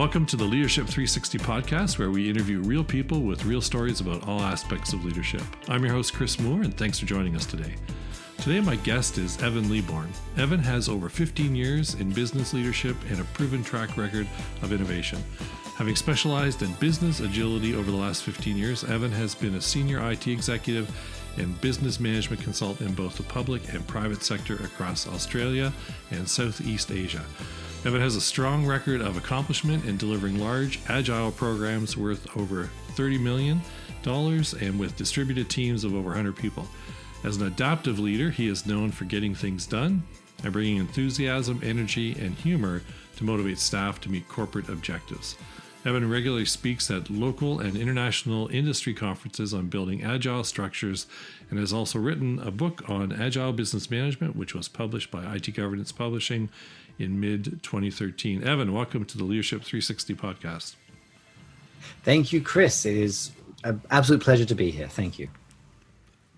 Welcome to the Leadership 360 podcast, where we interview real people with real stories about all aspects of leadership. I'm your host, Chris Moore, and thanks for joining us today. Today, my guest is Evan Leybourn. Evan has over 15 years in business leadership and a proven track record of innovation. Having specialized in business agility over the last 15 years, Evan has been a senior IT executive and business management consultant in both the public and private sector across Australia and Southeast Asia. Evan has a strong record of accomplishment in delivering large, agile programs worth over $30 million and with distributed teams of over 100 people. As an adaptive leader, he is known for getting things done and bringing enthusiasm, energy, and humor to motivate staff to meet corporate objectives. Evan regularly speaks at local and international industry conferences on building agile structures and has also written a book on agile business management, which was published by IT Governance Publishing in mid 2013. Evan, welcome to the Leadership 360 podcast. Thank you, Chris. It is an absolute pleasure to be here. Thank you.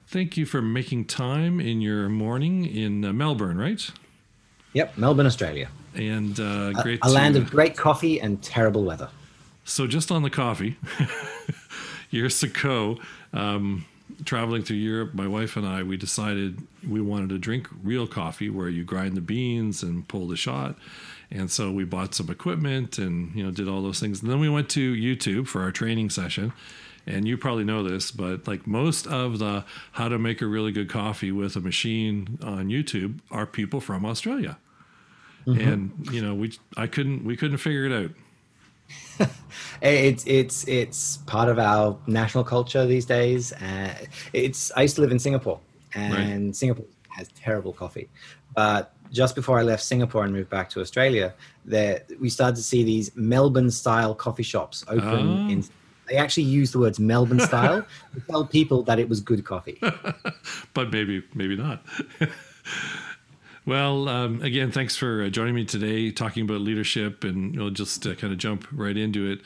Thank you for making time in your morning in uh, Melbourne, right? Yep, Melbourne, Australia. And uh, great a, a land of great coffee and terrible weather. So, just on the coffee, years ago, um, traveling through Europe, my wife and I, we decided we wanted to drink real coffee where you grind the beans and pull the shot. And so we bought some equipment and you know did all those things. And then we went to YouTube for our training session. And you probably know this, but like most of the how to make a really good coffee with a machine on YouTube are people from Australia. Mm-hmm. And you know, we I couldn't we couldn't figure it out. it's it's it's part of our national culture these days. Uh, it's I used to live in Singapore, and right. Singapore has terrible coffee. But just before I left Singapore and moved back to Australia, there we started to see these Melbourne style coffee shops open oh. in. They actually used the words Melbourne style to tell people that it was good coffee. but maybe maybe not. Well, um, again, thanks for uh, joining me today, talking about leadership, and we'll just uh, kind of jump right into it.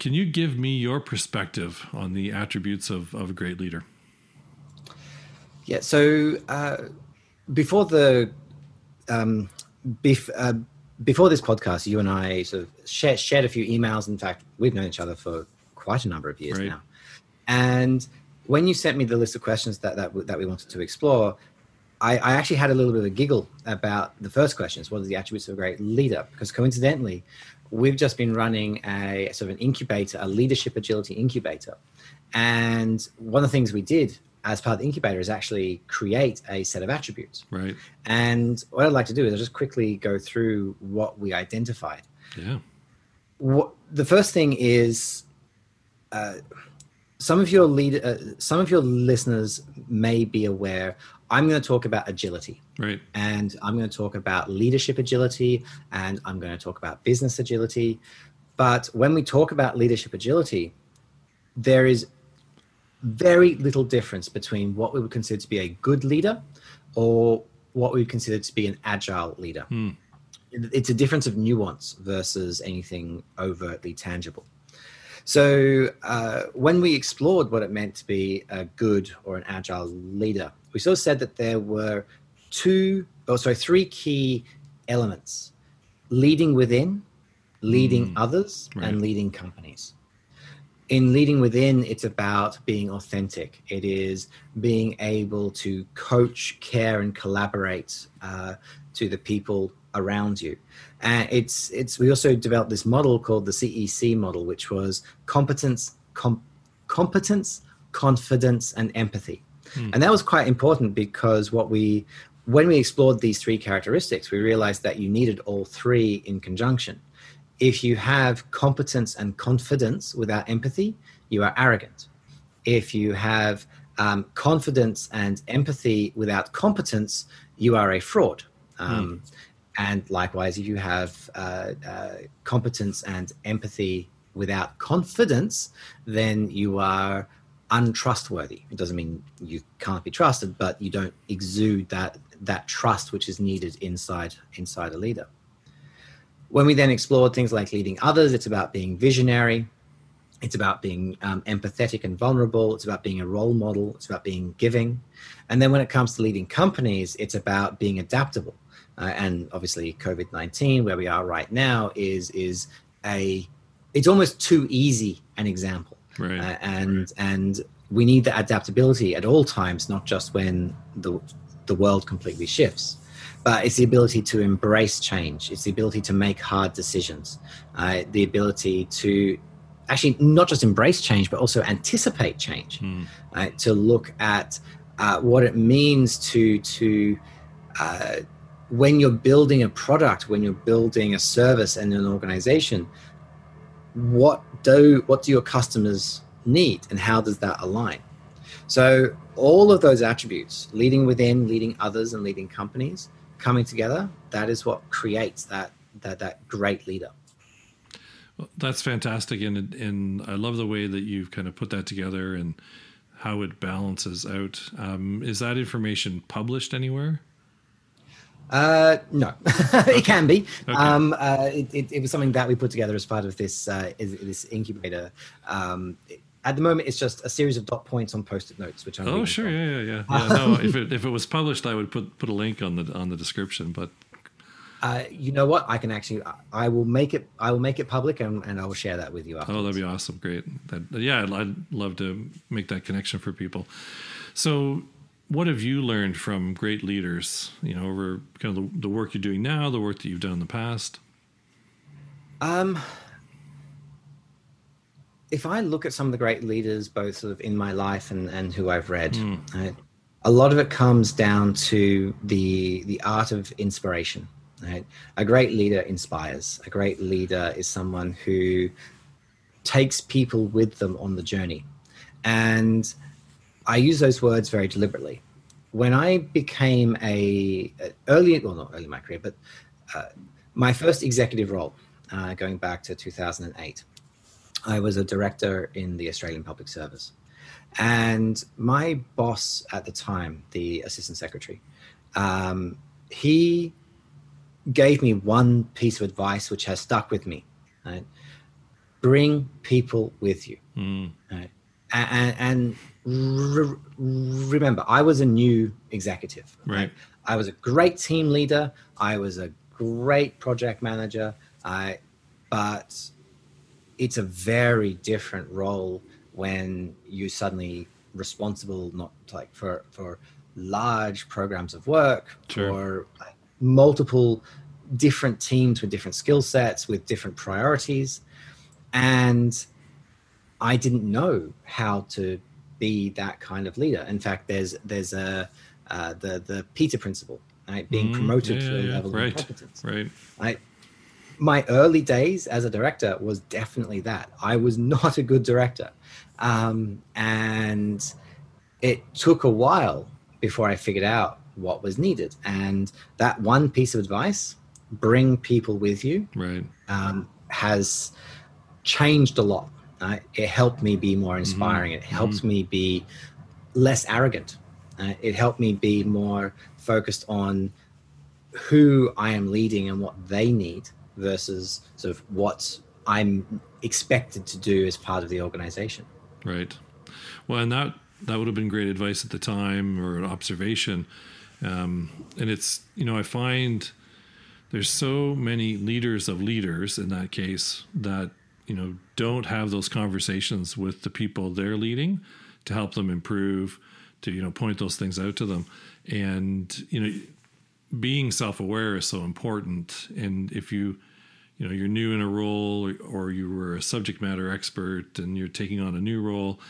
Can you give me your perspective on the attributes of, of a great leader? Yeah. So uh, before the um, bef- uh, before this podcast, you and I sort of shared, shared a few emails. In fact, we've known each other for quite a number of years right. now. And when you sent me the list of questions that, that that we wanted to explore, I, I, actually had a little bit of a giggle about the first questions. What are the attributes of a great leader? Because coincidentally, we've just been running a sort of an incubator, a leadership agility incubator. And one of the things we did as part of the incubator is actually create a set of attributes. Right. And what I'd like to do is I'll just quickly go through what we identified. Yeah. What the first thing is uh, some of your lead, uh, some of your listeners may be aware I'm going to talk about agility. Right. And I'm going to talk about leadership agility and I'm going to talk about business agility. But when we talk about leadership agility, there is very little difference between what we would consider to be a good leader or what we would consider to be an agile leader. Hmm. It's a difference of nuance versus anything overtly tangible. So, uh, when we explored what it meant to be a good or an agile leader, we sort of said that there were two, oh, sorry, three key elements leading within, leading mm, others, right. and leading companies. In leading within, it's about being authentic. It is being able to coach, care, and collaborate uh, to the people around you. And it's it's we also developed this model called the CEC model, which was competence, com- competence, confidence, and empathy. Mm. And that was quite important because what we when we explored these three characteristics, we realized that you needed all three in conjunction. If you have competence and confidence without empathy, you are arrogant. If you have um, confidence and empathy without competence, you are a fraud. Um, mm. And likewise, if you have uh, uh, competence and empathy without confidence, then you are untrustworthy. It doesn't mean you can't be trusted, but you don't exude that that trust which is needed inside inside a leader. When we then explore things like leading others, it's about being visionary. It's about being um, empathetic and vulnerable. It's about being a role model. It's about being giving. And then when it comes to leading companies, it's about being adaptable. Uh, and obviously, COVID nineteen, where we are right now, is is a it's almost too easy an example. Right. Uh, and and we need the adaptability at all times not just when the the world completely shifts. But it's the ability to embrace change. It's the ability to make hard decisions. Uh, the ability to actually not just embrace change but also anticipate change. Mm. uh, to look at uh, what it means to to uh, when you're building a product when you're building a service and an organization what do what do your customers need and how does that align so all of those attributes leading within leading others and leading companies coming together that is what creates that that that great leader Well, that's fantastic, and and I love the way that you've kind of put that together and how it balances out. Um, is that information published anywhere? Uh, no, it can be. Okay. Um, uh, it, it, it was something that we put together as part of this uh, is- this incubator. Um, it- at the moment, it's just a series of dot points on post-it notes, which I'm. Oh, sure, yeah, yeah, yeah. yeah no, if it if it was published, I would put put a link on the on the description. But Uh, you know what? I can actually. I- will make it. I will make it public, and, and I will share that with you. oh, that'd be awesome, great. That yeah, I'd, I'd love to make that connection for people. So, what have you learned from great leaders? You know, over kind of the, the work you're doing now, the work that you've done in the past. Um, if I look at some of the great leaders, both sort of in my life and, and who I've read, right, a lot of it comes down to the the art of inspiration. Right? A great leader inspires. A great leader is someone who takes people with them on the journey, and I use those words very deliberately. When I became a early, well, not early in my career, but uh, my first executive role, uh, going back to 2008, I was a director in the Australian Public Service. And my boss at the time, the assistant secretary, um, he gave me one piece of advice which has stuck with me. Right? Bring people with you. Mm, Right? And, and re- remember, I was a new executive. Right. I was a great team leader. I was a great project manager. I, but it's a very different role when you suddenly responsible not like for for large programs of work Sure. or like, multiple different teams with different skill sets with different priorities and i didn't know how to be that kind of leader in fact there's there's a uh, the the peter principle right being Mm, promoted yeah, to a level right, of competence right. I, my early days as a director was definitely that. I was not a good director. Um, and it took a while before I figured out what was needed. And that one piece of advice, bring people with you, Right. um, has changed a lot. Uh, it helped me be more inspiring. It helped me be less arrogant. Uh, it helped me be more focused on who I am leading and what they need versus sort of what I'm expected to do as part of the organization. Right. Well, and that that would have been great advice at the time or an observation. Um, and it's you know I find there's so many leaders of leaders in that case that you know don't have those conversations with the people they're leading to help them improve to you know point those things out to them. And you know being self-aware is so important. And if you you know you're new in a role or, or you were a subject matter expert and you're taking on a new role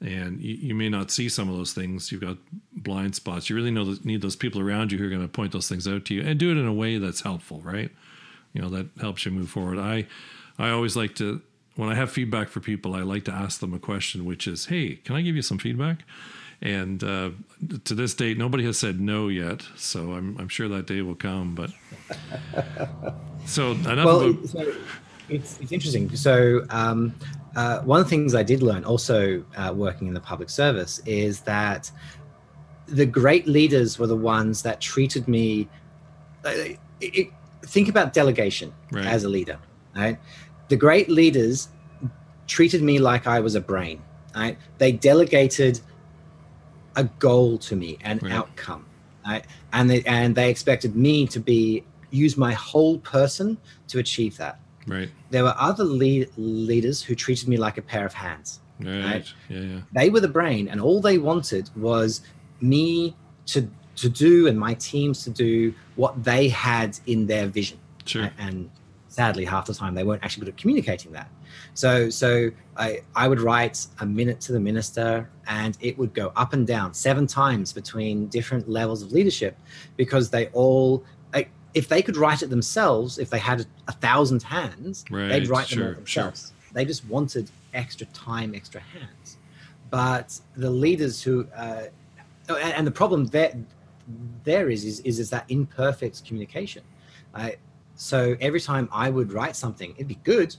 and you, you may not see some of those things you've got blind spots you really know need those people around you who are going to point those things out to you and do it in a way that's helpful right? You know that helps you move forward. I i always like to when i have feedback for people i like to ask them a question which is hey can i give you some feedback and uh, to this date nobody has said no yet so i'm, I'm sure that day will come but so enough well, about, so it's, it's interesting. So, um, uh, one of the things I did learn also uh, working in the public service is that the great leaders were the ones that treated me. Uh, it- think about delegation Right. as a leader, right? The great leaders treated me like I was a brain, right? They delegated a goal to me, an Right. outcome, right? And they and they expected me to be use my whole person to achieve that. Right. There were other lead, leaders who treated me like a pair of hands. Right. Right. Yeah. Yeah. They were the brain, and all they wanted was me to to do and my teams to do what they had in their vision. Sure. And sadly, half the time they weren't actually good at communicating that. So, so I, I would write a minute to the minister, and it would go up and down seven times between different levels of leadership, because they all, if they could write it themselves, if they had a thousand hands, Right, they'd write them sure, all sure. themselves. They just wanted extra time, extra hands. But the leaders who, uh, and, and the problem there, there is, is, is, is that imperfect communication. I, so every time I would write something, it'd be good,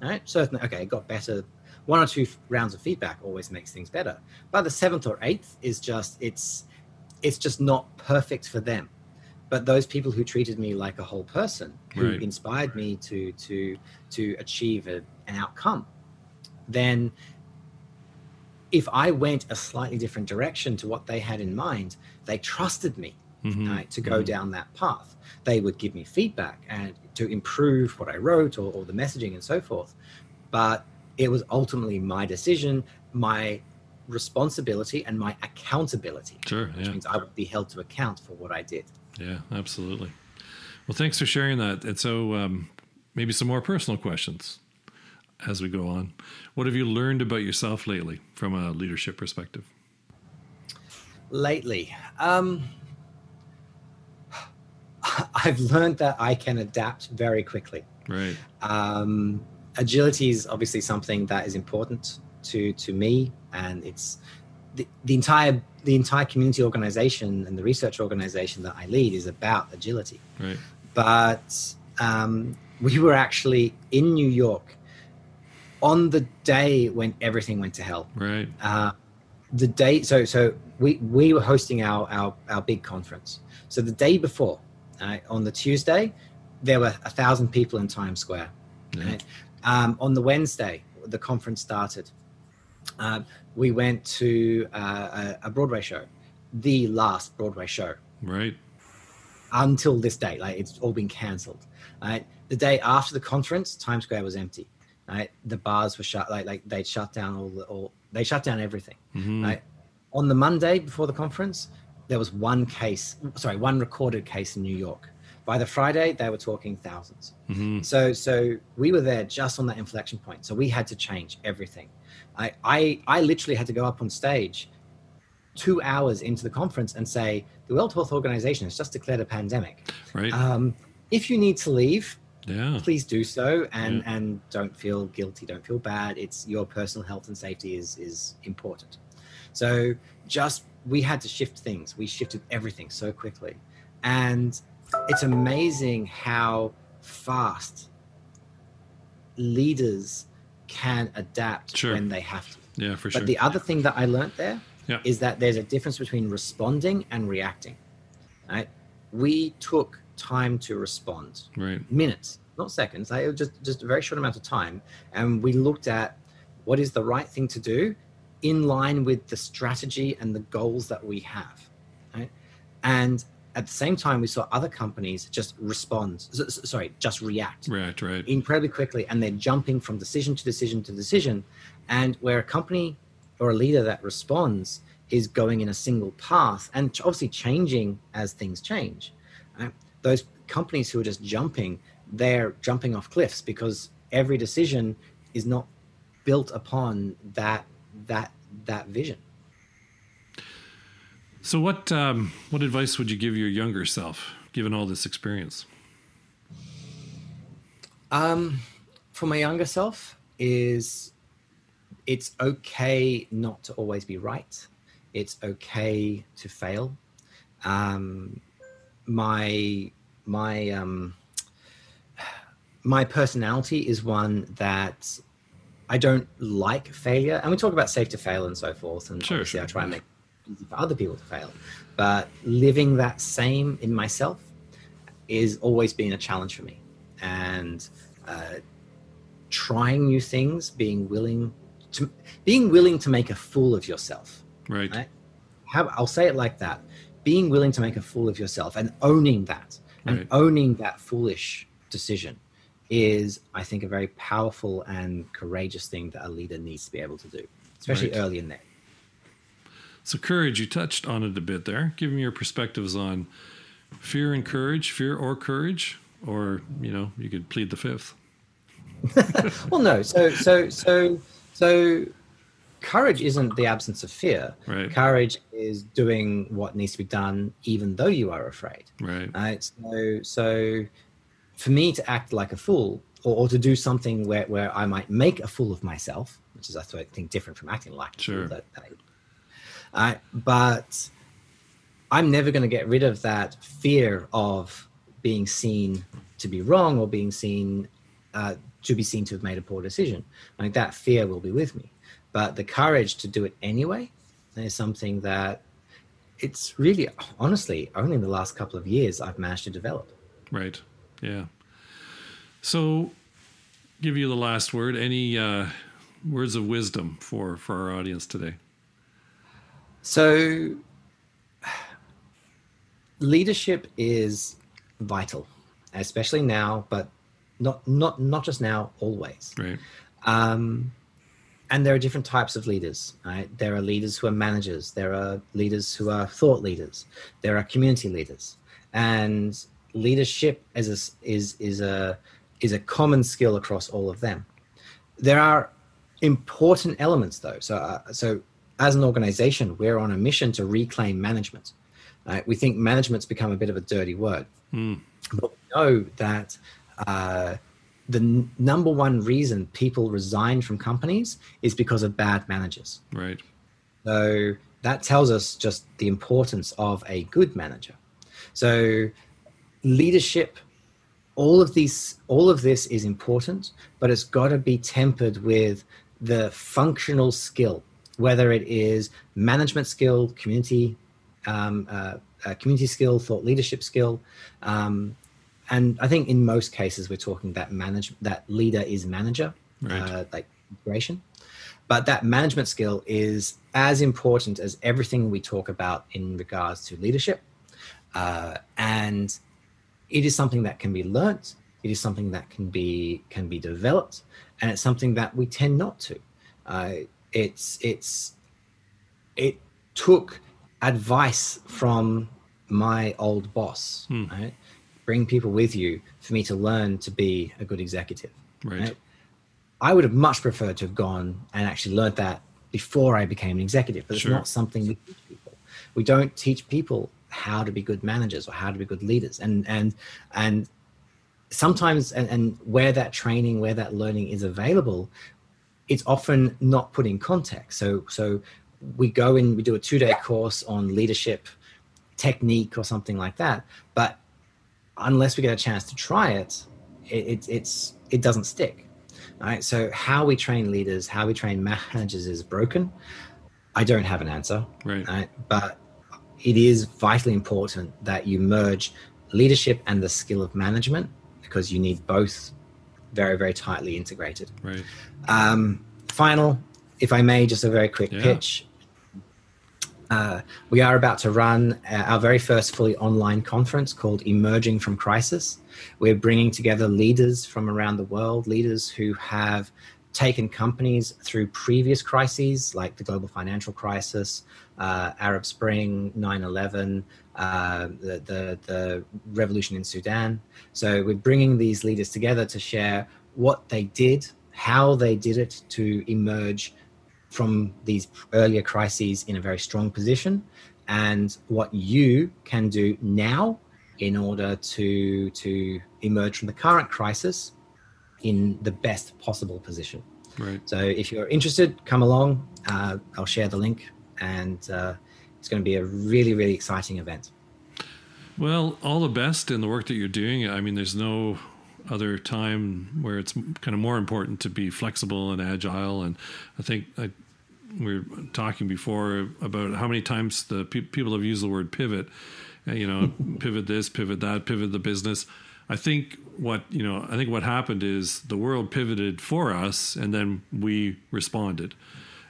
right? Certainly, okay, it got better. One or two rounds of feedback always makes things better. But the seventh or eighth is just it's it's just not perfect for them. But those people who treated me like a whole person, who Right. inspired me to to to achieve a, an outcome, then if I went a slightly different direction to what they had in mind, they trusted me Mhm, right, to go mhm. down that path. They would give me feedback and to improve what I wrote or, or the messaging and so forth. But it was ultimately my decision, my responsibility, and my accountability, Sure. which Yeah. means I would be held to account for what I did. Yeah. Absolutely. Well, thanks for sharing that. And so, um, maybe some more personal questions as we go on. What have you learned about yourself lately from a leadership perspective? Lately, um, I've learned that I can adapt very quickly. Right. um, agility is obviously something that is important to to me and it's the, the entire the entire community organization and the research organization that i lead is about agility Right. but um, we were actually in new york on the day when everything went to hell Right. uh, the day so so we we were hosting our our, our big conference so the day before uh, on the tuesday there were a thousand people in times square. Right. Um, on the Wednesday, the conference started. Um, we went to uh, a, a Broadway show, the last Broadway show Right. until this day. Like it's all been cancelled. Right. The day after the conference, Times Square was empty. Right. The bars were shut. Like like they shut down all the all. They shut down everything. Mhm. Right. On the Monday before the conference, there was one case. Sorry, one recorded case in New York. By the Friday, they were talking thousands. Mhm. So so we were there just on that inflection point. So we had to change everything. I I, I literally had to go up on stage two hours into the conference and say the World Health Organization has just declared a pandemic. Right. Um, if you need to leave, yeah. please do so and Yeah. and don't feel guilty, don't feel bad. It's your personal health and safety is is important. So just we had to shift things. We shifted everything so quickly. And it's amazing how fast leaders can adapt Sure. when they have to. Yeah. For sure. But the other thing that I learned there is Yeah. that there's a difference between responding and reacting. Right? We took time to respond right. minutes, not seconds. Like it was just just a very short amount of time, and we looked at what is the right thing to do in line with the strategy and the goals that we have, right? And at the same time, we saw other companies just respond. Sorry, just react Right. Right. incredibly quickly, and they're jumping from decision to decision to decision. And where a company or a leader that responds is going in a single path and obviously changing as things change. right? Those companies who are just jumping, they're jumping off cliffs because every decision is not built upon that that that vision. So, what um, what advice would you give your younger self, given all this experience? Um, for my younger self, is it's okay not to always be right. It's okay to fail. Um, my my um, my personality is one that I don't like failure, and we talk about safe to fail and so forth. And Sure, obviously, I try and make it easy for other people to fail. But living that same in myself is always been a challenge for me, and uh, trying new things, being willing to being willing to make a fool of yourself. Right. Right. How, I'll say it like that: being willing to make a fool of yourself and owning that, and Right. owning that foolish decision is, I think, a very powerful and courageous thing that a leader needs to be able to do, especially Right. early in there. So, courage, you touched on it a bit there. Give me your perspectives on fear and courage, fear or courage, or, you know, you could plead the fifth. Well, no. So, so, so, so, courage isn't the absence of fear. Right. Courage is doing what needs to be done, even though you are afraid. Right. Right. So, so, for me to act like a fool, or, or to do something where, where I might make a fool of myself, which is I think different from acting like a Sure. fool. That, that, uh, but I'm never going to get rid of that fear of being seen to be wrong or being seen uh, to be seen to have made a poor decision. Like that fear will be with me, but the courage to do it anyway is something that it's really honestly only in the last couple of years I've managed to develop. Right. Yeah. So, give you the last word. Any uh, words of wisdom for for our audience today? So, leadership is vital, especially now, but not not not just now, always. Right. Um, and there are different types of leaders. Right? There are leaders who are managers. There are leaders who are thought leaders. There are community leaders, and leadership is a, is is a is a common skill across all of them. There are important elements, though. So uh, so as an organization, we're on a mission to reclaim management. Right? We think management's become a bit of a dirty word, Hmm. but we know that uh, the n- number one reason people resign from companies is because of bad managers. Right. So that tells us just the importance of a good manager. So leadership, all of these, all of this is important, but it's got to be tempered with the functional skill, whether it is management skill, community, um, uh, uh, community skill, thought leadership skill, um, and I think in most cases we're talking that manage that leader is manager, Right. uh, like integration. But that management skill is as important as everything we talk about in regards to leadership. Uh, and it is something that can be learnt. It is something that can be can be developed, and it's something that we tend not to. Uh, it's it's it took advice from my old boss. Hmm. Right? Bring people with you for me to learn to be a good executive. Right. right? I would have much preferred to have gone and actually learned that before I became an executive, but Sure. it's not something we teach people. We don't teach people how to be good managers or how to be good leaders. And and and sometimes and, and where that training, where that learning is available, it's often not put in context. So so we go in, we do a two-day course on leadership technique or something like that, but unless we get a chance to try it, it, it it's it doesn't stick. All right. So how we train leaders, how we train managers is broken. I don't have an answer. Right. Right. But it is vitally important that you merge leadership and the skill of management because you need both very, very tightly integrated. Right. Um, final, if I may, just a very quick Yeah. pitch. Uh, we are about to run uh, our very first fully online conference called Emerging from Crisis. We're bringing together leaders from around the world, leaders who have taken companies through previous crises like the global financial crisis, uh, Arab Spring, 9 11, uh, the, the, the revolution in Sudan. So we're bringing these leaders together to share what they did, how they did it to emerge from these earlier crises in a very strong position, and what you can do now in order to to emerge from the current crisis in the best possible position. Right. So if you're interested, come along. Uh, I'll share the link, and uh, it's going to be a really really exciting event. Well, all the best in the work that you're doing. I mean, there's no other time where it's kind of more important to be flexible and agile. And I think I, we were talking before about how many times the pe- people have used the word pivot. uh, You know, pivot this, pivot that, pivot the business. I think what you know, I think what happened is the world pivoted for us, and then we responded,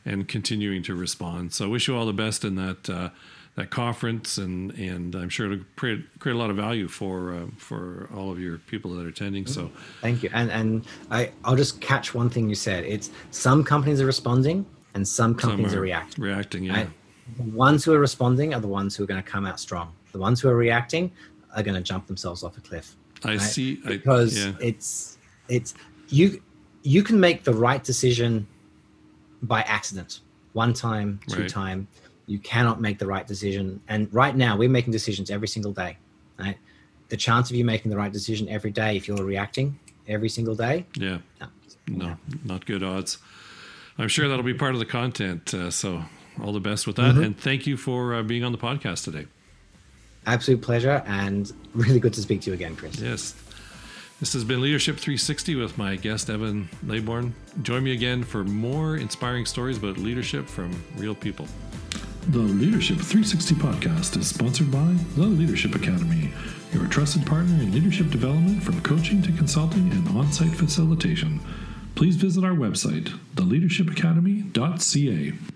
and continuing to respond. So, I wish you all the best in that uh, that conference, and and I'm sure it'll create, create a lot of value for uh, for all of your people that are attending. So thank you. And and I I'll just catch one thing you said. It's some companies are responding and some companies some are, are, reacting. Reacting, yeah. The ones who are responding are the ones who are going to come out strong. The ones who are reacting are going to jump themselves off a cliff. I right? see because I, yeah. it's it's you you can make the right decision by accident. One time two right. time. You cannot make the right decision. And right now we're making decisions every single day right? The chance of you making the right decision every day if you're reacting every single day yeah. no, no not good odds. I'm sure that'll be part of the content uh, so all the best with that. Mm-hmm. and thank you for uh, being on the podcast today. Absolute pleasure and really good to speak to you again chris. Yes this has been Leadership 360 with my guest, Evan Leybourn. Join me again for more inspiring stories about leadership from real people. The Leadership 360 podcast is sponsored by the Leadership Academy, your trusted partner in leadership development from coaching to consulting and on site facilitation. Please visit our website, theleadershipacademy.ca.